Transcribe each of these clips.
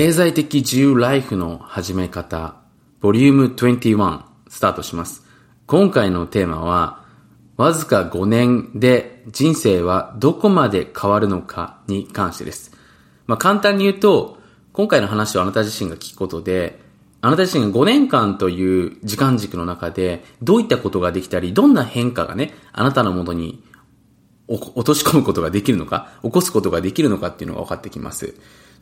経済的自由ライフの始め方、ボリューム21スタートします。今回のテーマは、わずか5年で人生はどこまで変わるのかに関してです。まあ、簡単に言うと、今回の話をあなた自身が聞くことで、あなた自身が5年間という時間軸の中で、どういったことができたり、どんな変化がね、あなたのもとに落とし込むことができるのか、起こすことができるのかっていうのが分かってきます。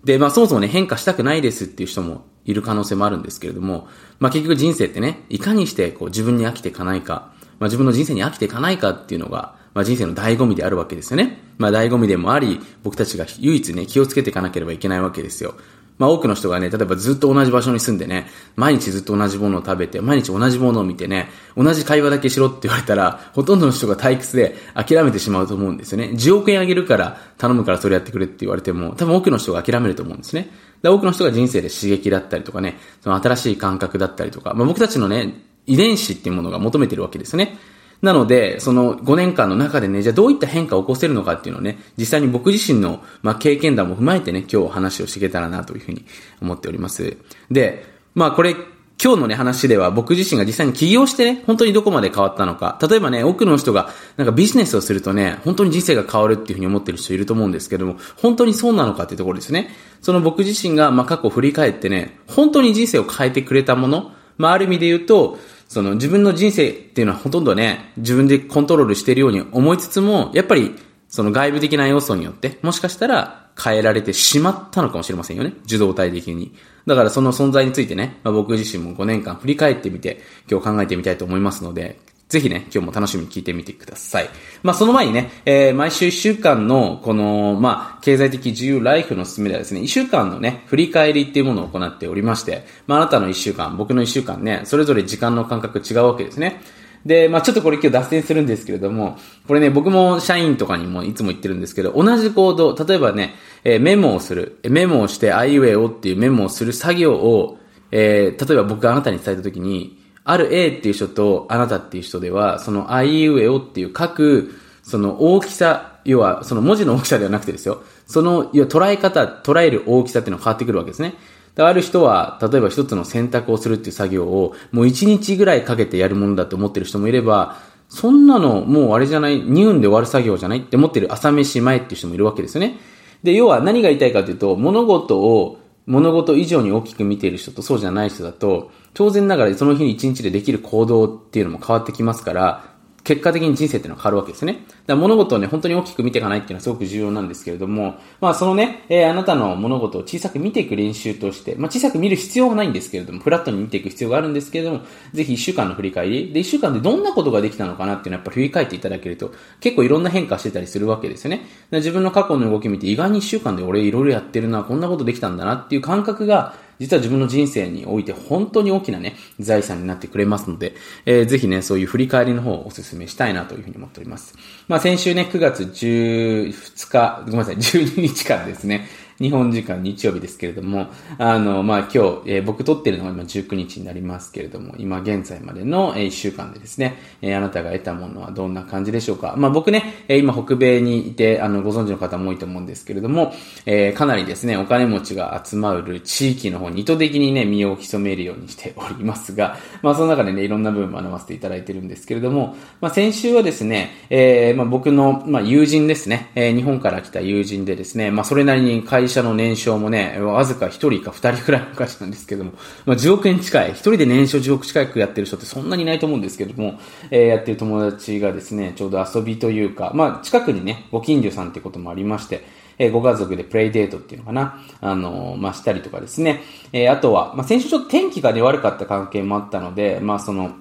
で、まあそもそもね、変化したくないですっていう人もいる可能性もあるんですけれども、まあ結局人生ってね、いかにしてこう自分に飽きていかないか、まあ自分の人生に飽きていかないかっていうのが、まあ人生の醍醐味であるわけですよね。まあ醍醐味でもあり、僕たちが唯一ね、気をつけていかなければいけないわけですよ。まあ多くの人がね、例えばずっと同じ場所に住んでね、毎日ずっと同じものを食べて、毎日同じものを見てね、同じ会話だけしろって言われたら、ほとんどの人が退屈で諦めてしまうと思うんですよね。10億円あげるから頼むからそれやってくれって言われても、多分多くの人が諦めると思うんですね。で多くの人が人生で刺激だったりとかね、その新しい感覚だったりとか、まあ僕たちのね、遺伝子っていうものが求めてるわけですね。なので、その5年間の中でね、じゃあどういった変化を起こせるのかっていうのをね、実際に僕自身の、まあ、経験談も踏まえてね、今日話をしていけたらなというふうに思っております。で、まあこれ、今日のね、話では僕自身が実際に起業してね、本当にどこまで変わったのか。例えばね、多くの人がなんかビジネスをするとね、本当に人生が変わるっていうふうに思ってる人いると思うんですけども、本当にそうなのかっていうところですね。その僕自身が、まあ過去を振り返ってね、本当に人生を変えてくれたもの、まあある意味で言うと、その自分の人生っていうのはほとんどね、自分でコントロールしているように思いつつも、やっぱりその外部的な要素によって、もしかしたら変えられてしまったのかもしれませんよね。受動体的に。だからその存在についてね、まあ、僕自身も5年間振り返ってみて、今日考えてみたいと思いますので、ぜひね、今日も楽しみに聞いてみてください。まあ、その前にね、えー、毎週1週間の、この、まあ、経済的自由ライフの進めではですね、1週間のね、振り返りっていうものを行っておりまして、まあ、あなたの1週間、僕の1週間ね、それぞれ時間の感覚違うわけですね。で、まあちょっとこれ今日脱線するんですけれども、これね、僕も社員とかにもいつも言ってるんですけど、同じ行動、例えばね、えー、メモをする、メモをして、アイウェイをっていうメモをする作業を、えー、例えば僕があなたに伝えたときに、ある A っていう人とあなたっていう人では、その I, U, E, O っていう書く、その大きさ、要はその文字の大きさではなくてですよ。その、要は捉え方、捉える大きさっていうのが変わってくるわけですね。ある人は、例えば一つの選択をするっていう作業を、もう一日ぐらいかけてやるものだと思ってる人もいれば、そんなのもうあれじゃない、2分で終わる作業じゃないって思ってる朝飯前っていう人もいるわけですよね。で、要は何が言いたいかというと、物事を物事以上に大きく見ている人とそうじゃない人だと、当然ながらその日に一日でできる行動っていうのも変わってきますから、結果的に人生っていうのは変わるわけですね。だから物事をね、本当に大きく見ていかないっていうのはすごく重要なんですけれども、まあそのね、えー、あなたの物事を小さく見ていく練習として、まあ小さく見る必要はないんですけれども、フラットに見ていく必要があるんですけれども、ぜひ一週間の振り返り、で一週間でどんなことができたのかなっていうのはやっぱ振り返っていただけると、結構いろんな変化してたりするわけですよね。自分の過去の動き見て意外に一週間で俺いろいろやってるな、こんなことできたんだなっていう感覚が、実は自分の人生において本当に大きなね、財産になってくれますので、えー、ぜひね、そういう振り返りの方をお勧めしたいなというふうに思っております。まあ先週ね、9月12日、ごめんなさい、12日間ですね、日本時間日曜日ですけれども、あの、まあ、今日、えー、僕撮ってるのが今19日になりますけれども、今現在までの、えー、1週間でですね、えー、あなたが得たものはどんな感じでしょうか。まあ、僕ね、えー、今北米にいて、あの、ご存知の方も多いと思うんですけれども、えー、かなりですね、お金持ちが集まる地域の方に意図的にね、身を潜めるようにしておりますが、まあ、その中でね、いろんな部分学ばせていただいてるんですけれども、まあ、先週はですね、えー、まあ、僕の、まあ、友人ですね、えー、日本から来た友人でですね、まあ、それなりに会会社の年商もね、わずか1人か2人くらいの会社なんですけども、まあ、10億円近い、1人で年商10億近くやってる人ってそんなにいないと思うんですけども、えー、やってる友達がですね、ちょうど遊びというか、まあ、近くにね、ご近所さんってこともありまして、え、ご家族でプレイデートっていうのかな、あの、まあ、したりとかですね、えー、あとは、まあ、先週ちょっと天気がね、悪かった関係もあったので、まあ、その、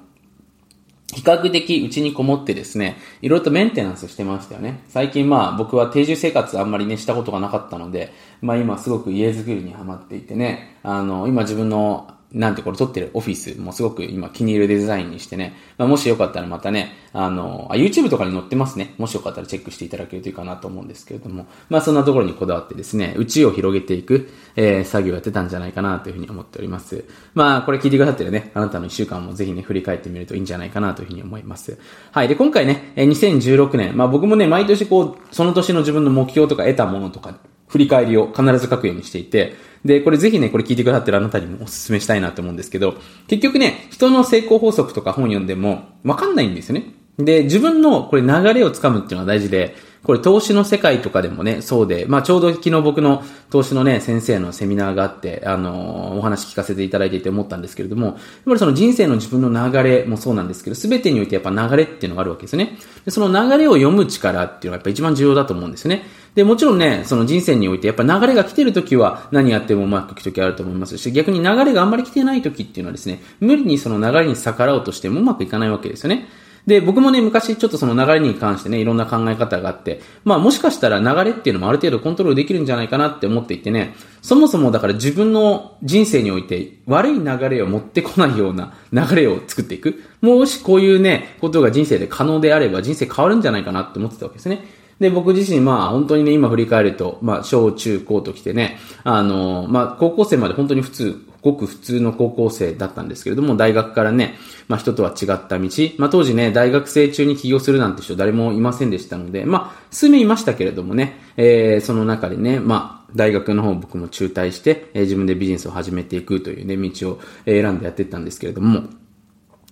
比較的うちにこもってですね、いろいろとメンテナンスしてましたよね。最近まあ僕は定住生活あんまりねしたことがなかったので、まあ今すごく家づくりにハマっていてね、あの、今自分のなんてこれ撮ってるオフィスもすごく今気に入るデザインにしてね、まあ、もしよかったらまたね、あの、あ、YouTube とかに載ってますね。もしよかったらチェックしていただけるといいかなと思うんですけれども、まあそんなところにこだわってですね、うちを広げていく、えー、作業やってたんじゃないかなというふうに思っております。まあこれ聞いてくださってるね、あなたの一週間もぜひね、振り返ってみるといいんじゃないかなというふうに思います。はい。で、今回ね、2016年、まあ僕もね、毎年こう、その年の自分の目標とか得たものとか、振り返りを必ず書くようにしていて、で、これぜひね、これ聞いてくださってるあなたにもお勧めしたいなと思うんですけど、結局ね、人の成功法則とか本読んでもわかんないんですよね。で、自分のこれ流れをつかむっていうのが大事で、これ投資の世界とかでもね、そうで、まあちょうど昨日僕の投資のね、先生のセミナーがあって、あのー、お話聞かせていただいていて思ったんですけれども、やっぱりその人生の自分の流れもそうなんですけど、すべてにおいてやっぱ流れっていうのがあるわけですね。で、その流れを読む力っていうのがやっぱ一番重要だと思うんですね。で、もちろんね、その人生においてやっぱ流れが来てる時は何やってもうまくいく時あると思いますし、逆に流れがあんまり来てない時っていうのはですね、無理にその流れに逆らおうとしてもうまくいかないわけですよね。で、僕もね、昔ちょっとその流れに関してね、いろんな考え方があって、まあもしかしたら流れっていうのもある程度コントロールできるんじゃないかなって思っていてね、そもそもだから自分の人生において悪い流れを持ってこないような流れを作っていく。もしこういうね、ことが人生で可能であれば人生変わるんじゃないかなって思ってたわけですね。で、僕自身、まあ、本当にね、今振り返ると、まあ、小中高と来てね、あの、まあ、高校生まで本当に普通、ごく普通の高校生だったんですけれども、大学からね、まあ、人とは違った道、まあ、当時ね、大学生中に起業するなんて人誰もいませんでしたので、まあ、数名いましたけれどもね、えー、その中でね、まあ、大学の方僕も中退して、えー、自分でビジネスを始めていくというね、道を選んでやっていったんですけれども、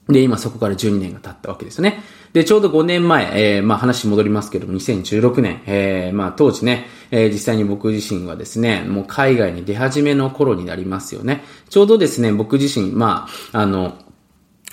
で、今そこから12年が経ったわけですよね。で、ちょうど5年前、えー、まあ話戻りますけども、2016年、えー、まあ当時ね、えー、実際に僕自身はですね、もう海外に出始めの頃になりますよね。ちょうどですね、僕自身、まあ、あの、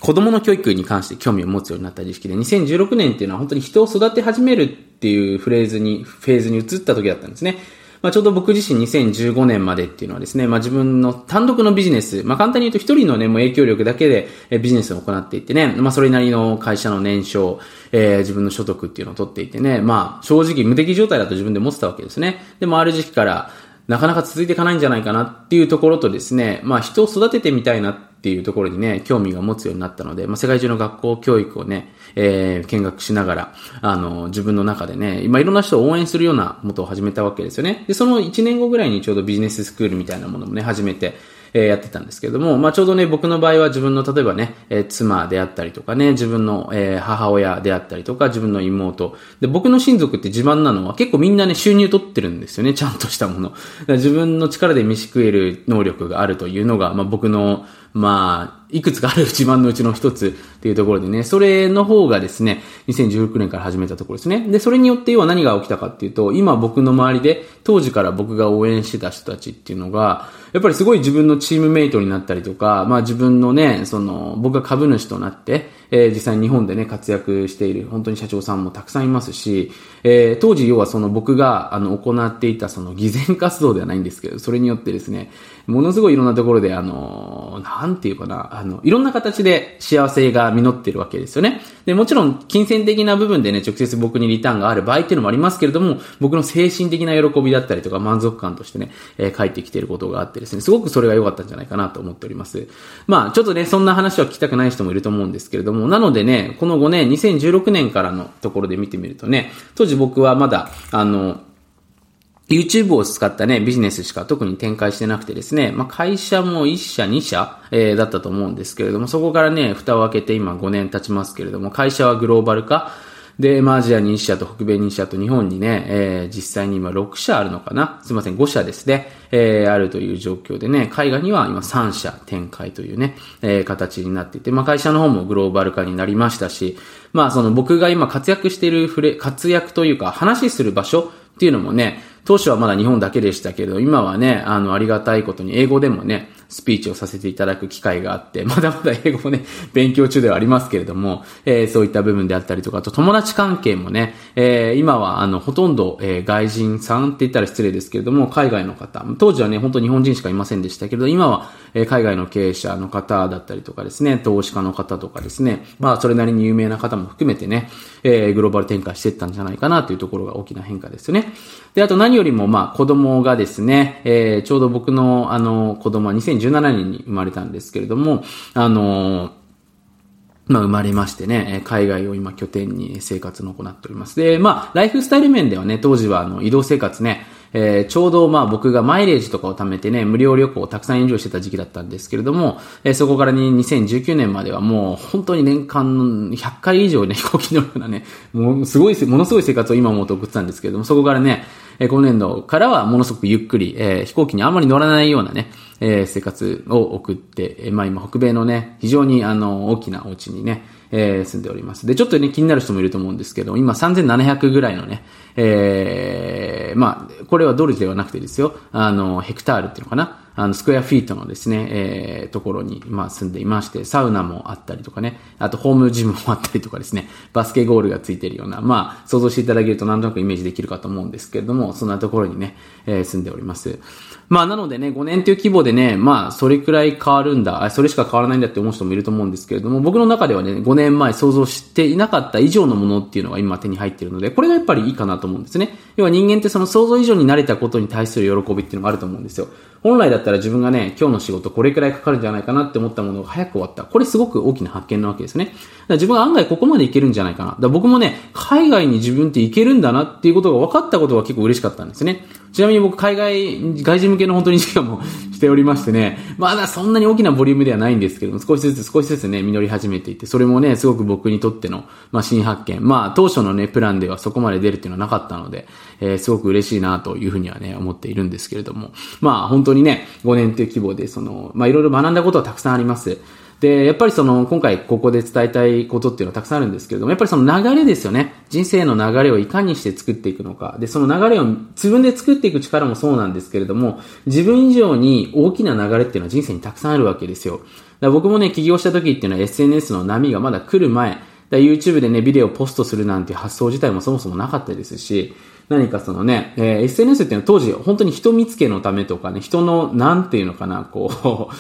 子供の教育に関して興味を持つようになった時期で、2016年っていうのは本当に人を育て始めるっていうフレーズに、フェーズに移った時だったんですね。まあ、ちょうど僕自身2015年までっていうのはですね、まあ、自分の単独のビジネス、まあ、簡単に言うと一人のね、もう影響力だけでビジネスを行っていてね、まあ、それなりの会社の年商、えー、自分の所得っていうのを取っていてね、まあ、正直無敵状態だと自分で持ってたわけですね。でもある時期から、なかなか続いていかないんじゃないかなっていうところとですね、まあ人を育ててみたいなっっていうところにね、興味が持つようになったので、まあ世界中の学校教育をね、えー、見学しながら、あの、自分の中でね、今いろんな人を応援するようなことを始めたわけですよね。で、その1年後ぐらいにちょうどビジネススクールみたいなものもね、始めて、え、やってたんですけども、まあ、ちょうどね、僕の場合は自分の例えばね、え、妻であったりとかね、自分の、え、母親であったりとか、自分の妹。で、僕の親族って自慢なのは結構みんなね、収入取ってるんですよね、ちゃんとしたもの。自分の力で飯食える能力があるというのが、まあ、僕の、まあ、いくつかある 自慢のうちの一つっていうところでね、それの方がですね、2016年から始めたところですね。で、それによって要は何が起きたかっていうと、今僕の周りで当時から僕が応援してた人たちっていうのが、やっぱりすごい自分のチームメイトになったりとか、まあ自分のね、その、僕が株主となって、えー、実際に日本でね、活躍している、本当に社長さんもたくさんいますし、えー、当時要はその僕が、あの、行っていたその偽善活動ではないんですけど、それによってですね、ものすごいいろんなところで、あの、なんていうかな、あの、いろんな形で幸せが実ってるわけですよね。で、もちろん、金銭的な部分でね、直接僕にリターンがある場合っていうのもありますけれども、僕の精神的な喜びだったりとか満足感としてね、えー、帰ってきてることがあってですね、すごくそれが良かったんじゃないかなと思っております。まあ、ちょっとね、そんな話は聞きたくない人もいると思うんですけれども、なのでね、この5年、2016年からのところで見てみるとね、当時僕はまだ、あの、YouTube を使ったね、ビジネスしか特に展開してなくてですね、まあ、会社も1社2社、えー、だったと思うんですけれども、そこからね、蓋を開けて今5年経ちますけれども、会社はグローバル化、で、まあ、アジアに1社と北米に1社と日本にね、えー、実際に今6社あるのかな？すいません、5社ですね、えー、あるという状況でね、海外には今3社展開というね、えー、形になっていて、まあ、会社の方もグローバル化になりましたし、まあ、その僕が今活躍しているフレ、活躍というか話する場所っていうのもね、当初はまだ日本だけでしたけれど、今はね、あの、ありがたいことに英語でもね、スピーチをさせていただく機会があって、まだまだ英語をね、勉強中ではありますけれども、えー、そういった部分であったりとか、あと友達関係もね、えー、今はあの、ほとんど、えー、外人さんって言ったら失礼ですけれども、海外の方、当時はね、本当日本人しかいませんでしたけれど、今は、えー、海外の経営者の方だったりとかですね、投資家の方とかですね、まあ、それなりに有名な方も含めてね、えー、グローバル展開していったんじゃないかなというところが大きな変化ですよね。で、あと何よりも、まあ、子供がですね、えー、ちょうど僕の、あの、子供は2010 2017年に生まれたんですけれども、あのーまあ、生まれましてね、海外を今拠点に生活の行っております。で、まあ、ライフスタイル面ではね、当時はあの、移動生活ね、えー、ちょうどまあ僕がマイレージとかを貯めてね、無料旅行をたくさんエンジョイしてた時期だったんですけれども、えー、そこからに2019年まではもう本当に年間100回以上ね、飛行機乗るようなね、もうすごい、ものすごい生活を今もと送ってたんですけれども、そこからね、えー、今年度からはものすごくゆっくり、えー、飛行機にあんまり乗らないようなね、えー、生活を送って、えー、まあ今北米のね、非常にあの、大きなお家にね、えー、住んでおります。で、ちょっとね、気になる人もいると思うんですけど、今3700ぐらいのね、えー、まあ、これはドルではなくてですよ、あの、ヘクタールっていうのかな。あの、スクエアフィートのですね、えー、ところに、まあ、住んでいまして、サウナもあったりとかね、あと、ホームジムもあったりとかですね、バスケゴールがついているような、まあ、想像していただけるとなんとなくイメージできるかと思うんですけれども、そんなところにね、えー、住んでおります。まあ、なのでね、5年という規模でね、まあ、それくらい変わるんだ、それしか変わらないんだって思う人もいると思うんですけれども、僕の中ではね、5年前想像していなかった以上のものっていうのが今手に入っているので、これがやっぱりいいかなと思うんですね。要は人間ってその想像以上に慣れたことに対する喜びっていうのがあると思うんですよ。本来だったら自分がね、今日の仕事これくらいかかるんじゃないかなって思ったものが早く終わった。これすごく大きな発見なわけですね。だから自分が案外ここまでいけるんじゃないかな。だから僕もね、海外に自分っていけるんだなっていうことが分かったことが結構嬉しかったんですね。ちなみに僕、海外、外人向けの本当に授業もしておりましてね、まだそんなに大きなボリュームではないんですけども、少しずつ少しずつね、実り始めていて、それもね、すごく僕にとっての、まあ、新発見。まあ、当初のね、プランではそこまで出るっていうのはなかったので、えー、すごく嬉しいなというふうにはね、思っているんですけれども、まあ、本当にね、5年という規模で、その、まあ、いろいろ学んだことはたくさんあります。で、やっぱりその、今回ここで伝えたいことっていうのはたくさんあるんですけれども、やっぱりその流れですよね。人生の流れをいかにして作っていくのか。で、その流れを自分で作っていく力もそうなんですけれども、自分以上に大きな流れっていうのは人生にたくさんあるわけですよ。だ僕もね、起業した時っていうのは SNS の波がまだ来る前、だ YouTube でね、ビデオをポストするなんて発想自体もそもそもなかったですし、何かそのね、えー、SNS っていうのは当時本当に人見つけのためとかね、人の、なんていうのかな、こう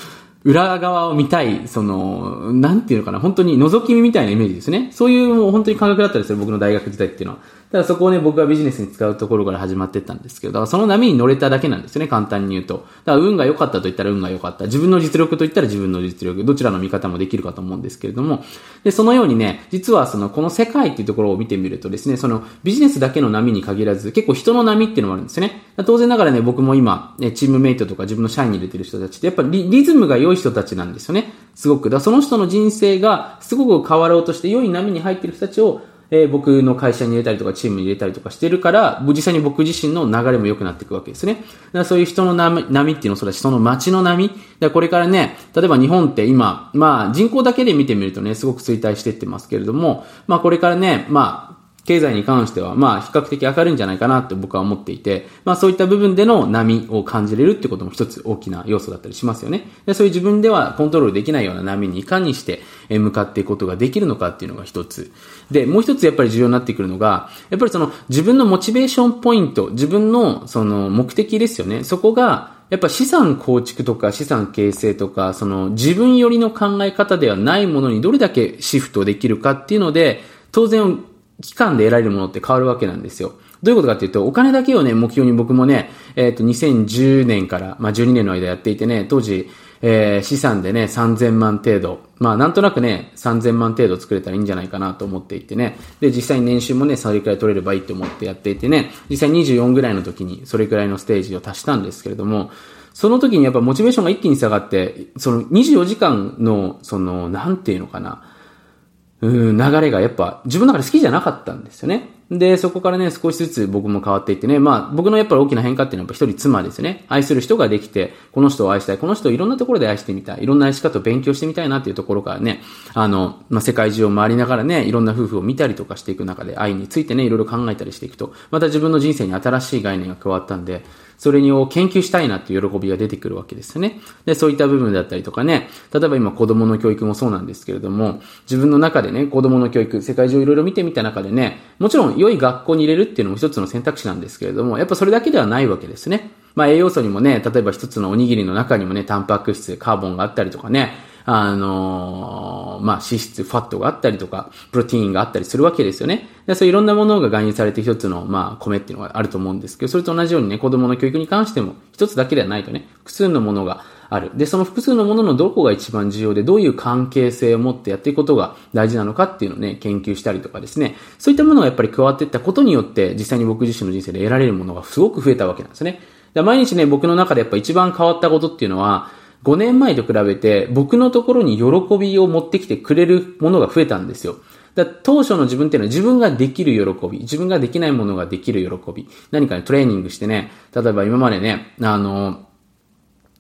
裏側を見たい、その、なんていうのかな、本当に覗き見みたいなイメージですね。そういうもう本当に感覚だったりする、僕の大学時代っていうのは。ただそこをね、僕がビジネスに使うところから始まってったんですけど、だからその波に乗れただけなんですよね、簡単に言うと。だから運が良かったと言ったら運が良かった。自分の実力と言ったら自分の実力。どちらの見方もできるかと思うんですけれども。で、そのようにね、実はその、この世界っていうところを見てみるとですね、そのビジネスだけの波に限らず、結構人の波っていうのもあるんですよね。当然ながらね、僕も今、ね、チームメイトとか自分の社員に入れてる人たちって、やっぱりリズムが良い人たちなんですよね。すごく。だその人の人生がすごく変わろうとして良い波に入ってる人たちをえー、僕の会社に入れたりとかチームに入れたりとかしてるから、実際に僕自身の流れも良くなっていくわけですね。だからそういう人の波波っていうのもそうだし、その街の波。だこれからね、例えば日本って今、まあ人口だけで見てみるとね、すごく衰退してってますけれども、まあこれからね、まあ経済に関しては、まあ、比較的明るいんじゃないかなって僕は思っていて、まあ、そういった部分での波を感じれるってことも一つ大きな要素だったりしますよね。でそういう自分ではコントロールできないような波にいかにして向かっていくことができるのかっていうのが一つ。で、もう一つやっぱり重要になってくるのが、やっぱりその自分のモチベーションポイント、自分のその目的ですよね。そこが、やっぱ資産構築とか資産形成とか、その自分寄りの考え方ではないものにどれだけシフトできるかっていうので、当然期間で得られるものって変わるわけなんですよ。どういうことかっていうと、お金だけをね、目標に僕もね、えっ、ー、と、2010年から、まあ、12年の間やっていてね、当時、えー、資産でね、3000万程度。まあ、なんとなくね、3000万程度作れたらいいんじゃないかなと思っていてね。で、実際に年収もね、それくらい取れればいいと思ってやっていてね、実際24ぐらいの時に、それくらいのステージを達したんですけれども、その時にやっぱモチベーションが一気に下がって、その24時間の、その、なんていうのかな、うん、流れがやっぱ自分の中で好きじゃなかったんですよね。で、そこからね、少しずつ僕も変わっていってね、まあ、僕のやっぱり大きな変化っていうのはやっぱ一人妻ですよね。愛する人ができて、この人を愛したい、この人をいろんなところで愛してみたい、いろんな愛し方を勉強してみたいなっていうところからね、あの、まあ、世界中を回りながらね、いろんな夫婦を見たりとかしていく中で、愛についてね、いろいろ考えたりしていくと、また自分の人生に新しい概念が加わったんで、それを研究したいなっていう喜びが出てくるわけですよね。で、そういった部分だったりとかね、例えば今子供の教育もそうなんですけれども、自分の中でね、子供の教育、世界中いろいろ見てみた中でね、もちろん良い学校に入れるっていうのも一つの選択肢なんですけれども、やっぱそれだけではないわけですね。まあ栄養素にもね、例えば一つのおにぎりの中にもね、タンパク質、カーボンがあったりとかね、あのー、まあ、脂質、ファットがあったりとか、プロテインがあったりするわけですよね。でそういろんなものが含有されて一つの、まあ、米っていうのがあると思うんですけど、それと同じようにね、子供の教育に関しても、一つだけではないとね、複数のものがある。で、その複数のもののどこが一番重要で、どういう関係性を持ってやっていくことが大事なのかっていうのをね、研究したりとかですね、そういったものがやっぱり加わっていったことによって、実際に僕自身の人生で得られるものがすごく増えたわけなんですね。毎日ね、僕の中でやっぱ一番変わったことっていうのは、5年前と比べて僕のところに喜びを持ってきてくれるものが増えたんですよ。だ当初の自分っていうのは自分ができる喜び、自分ができないものができる喜び、何かね、トレーニングしてね、例えば今までね、あの、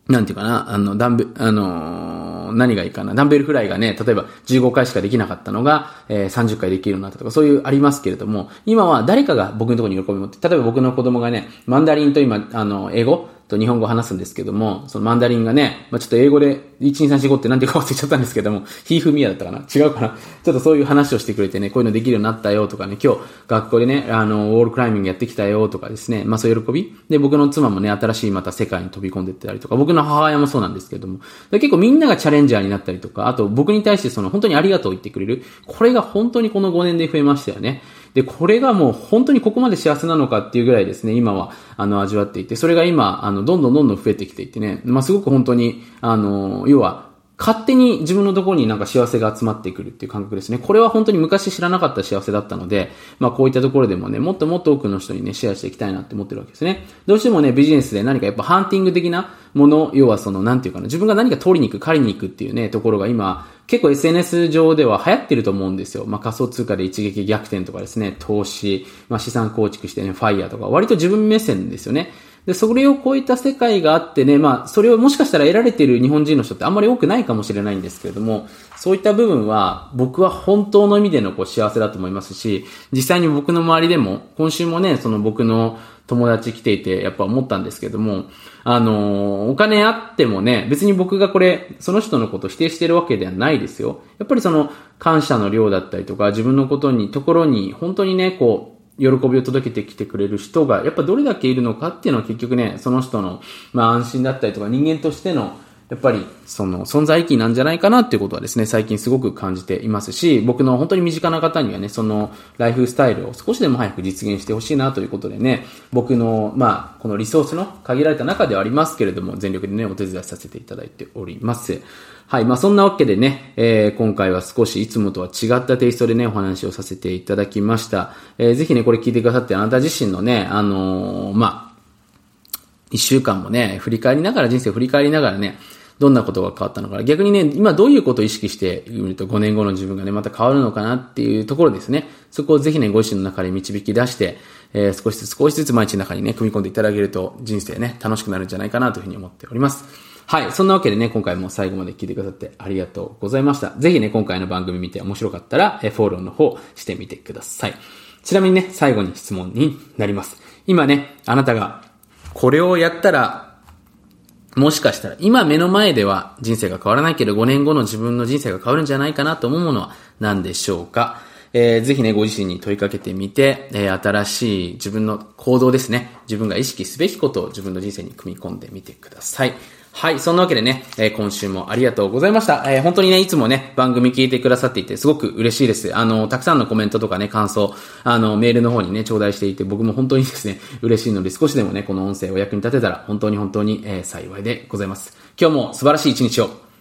なんていうかな、あの、ダンベ、あの、何がいいかな、ダンベルフライがね、例えば15回しかできなかったのが、えー、30回できるようになったとか、そういうありますけれども、今は誰かが僕のところに喜びを持って、例えば僕の子供がね、マンダリンと今、あの、英語と日本語を話すんですけども、そのマンダリンがね、まあ、ちょっと英語で12345って何ていうか忘れちゃったんですけども、ヒーフミヤだったかな？違うかな？ちょっとそういう話をしてくれてね、こういうのできるようになったよとかね、今日学校でね、あの、ウォールクライミングやってきたよとかですね、まあそういう喜び？で、僕の妻もね、新しいまた世界に飛び込んでったりとか、僕の母親もそうなんですけども、結構みんながチャレンジャーになったりとか、あと僕に対してその本当にありがとう言ってくれる。これが本当にこの5年で増えましたよね。で、これがもう本当にここまで幸せなのかっていうぐらいですね、今は、あの、味わっていて、それが今、あの、どんどんどんどん増えてきていてね、まあ、すごく本当に、あの、要は、勝手に自分のところになんか幸せが集まってくるっていう感覚ですね。これは本当に昔知らなかった幸せだったので、まあこういったところでもね、もっともっと多くの人にね、シェアしていきたいなって思ってるわけですね。どうしてもね、ビジネスで何かやっぱハンティング的なもの、要はその、なんていうかな、自分が何か取りに行く、借りに行くっていうね、ところが今、結構 SNS 上では流行ってると思うんですよ。まあ、仮想通貨で一撃逆転とかですね、投資、まあ、資産構築してね、ファイヤーとか、割と自分目線ですよね。で、それを超えた世界があってね、まあ、それをもしかしたら得られてる日本人の人ってあんまり多くないかもしれないんですけれども、そういった部分は、僕は本当の意味でのこう幸せだと思いますし、実際に僕の周りでも、今週もね、その僕の友達来ていて、やっぱ思ったんですけども、あのお金あってもね、別に僕がこれ、その人のことを否定してるわけではないですよ。やっぱりその、感謝の量だったりとか、自分のことに、ところに、本当にね、こう、喜びを届けてきてくれる人が、やっぱどれだけいるのかっていうのは結局ね、その人の、まあ安心だったりとか人間としての、やっぱり、その、存在意義なんじゃないかなっていうことはですね、最近すごく感じていますし、僕の本当に身近な方にはね、その、ライフスタイルを少しでも早く実現してほしいなということでね、僕の、まあ、このリソースの限られた中ではありますけれども、全力でね、お手伝いさせていただいております。はい。まあ、そんなわけでね、えー、今回は少しいつもとは違ったテイストでね、お話をさせていただきました。えー、ぜひね、これ聞いてくださって、あなた自身のね、あのー、まあ、一週間もね、振り返りながら、人生を振り返りながらね、どんなことが変わったのか。逆にね、今どういうことを意識してみると5年後の自分がね、また変わるのかなっていうところですね。そこをぜひね、ご自身の中で導き出して、えー、少しずつ少しずつ毎日の中にね、組み込んでいただけると人生ね、楽しくなるんじゃないかなというふうに思っております。はい。そんなわけでね、今回も最後まで聞いてくださってありがとうございました。ぜひね、今回の番組見て面白かったら、えフォローの方してみてください。ちなみにね、最後に質問になります。今ね、あなたがこれをやったらもしかしたら、今目の前では人生が変わらないけど、5年後の自分の人生が変わるんじゃないかなと思うものは何でしょうか？えー、ぜひね、ご自身に問いかけてみて、えー、新しい自分の行動ですね。自分が意識すべきことを自分の人生に組み込んでみてください。はい。そんなわけでね、えー、今週もありがとうございました。えー、本当にね、いつもね、番組聞いてくださっていて、すごく嬉しいです。あの、たくさんのコメントとかね、感想、あの、メールの方にね、頂戴していて、僕も本当にですね、嬉しいので、少しでもね、この音声を役に立てたら、本当に本当に、えー、幸いでございます。今日も素晴らしい一日を。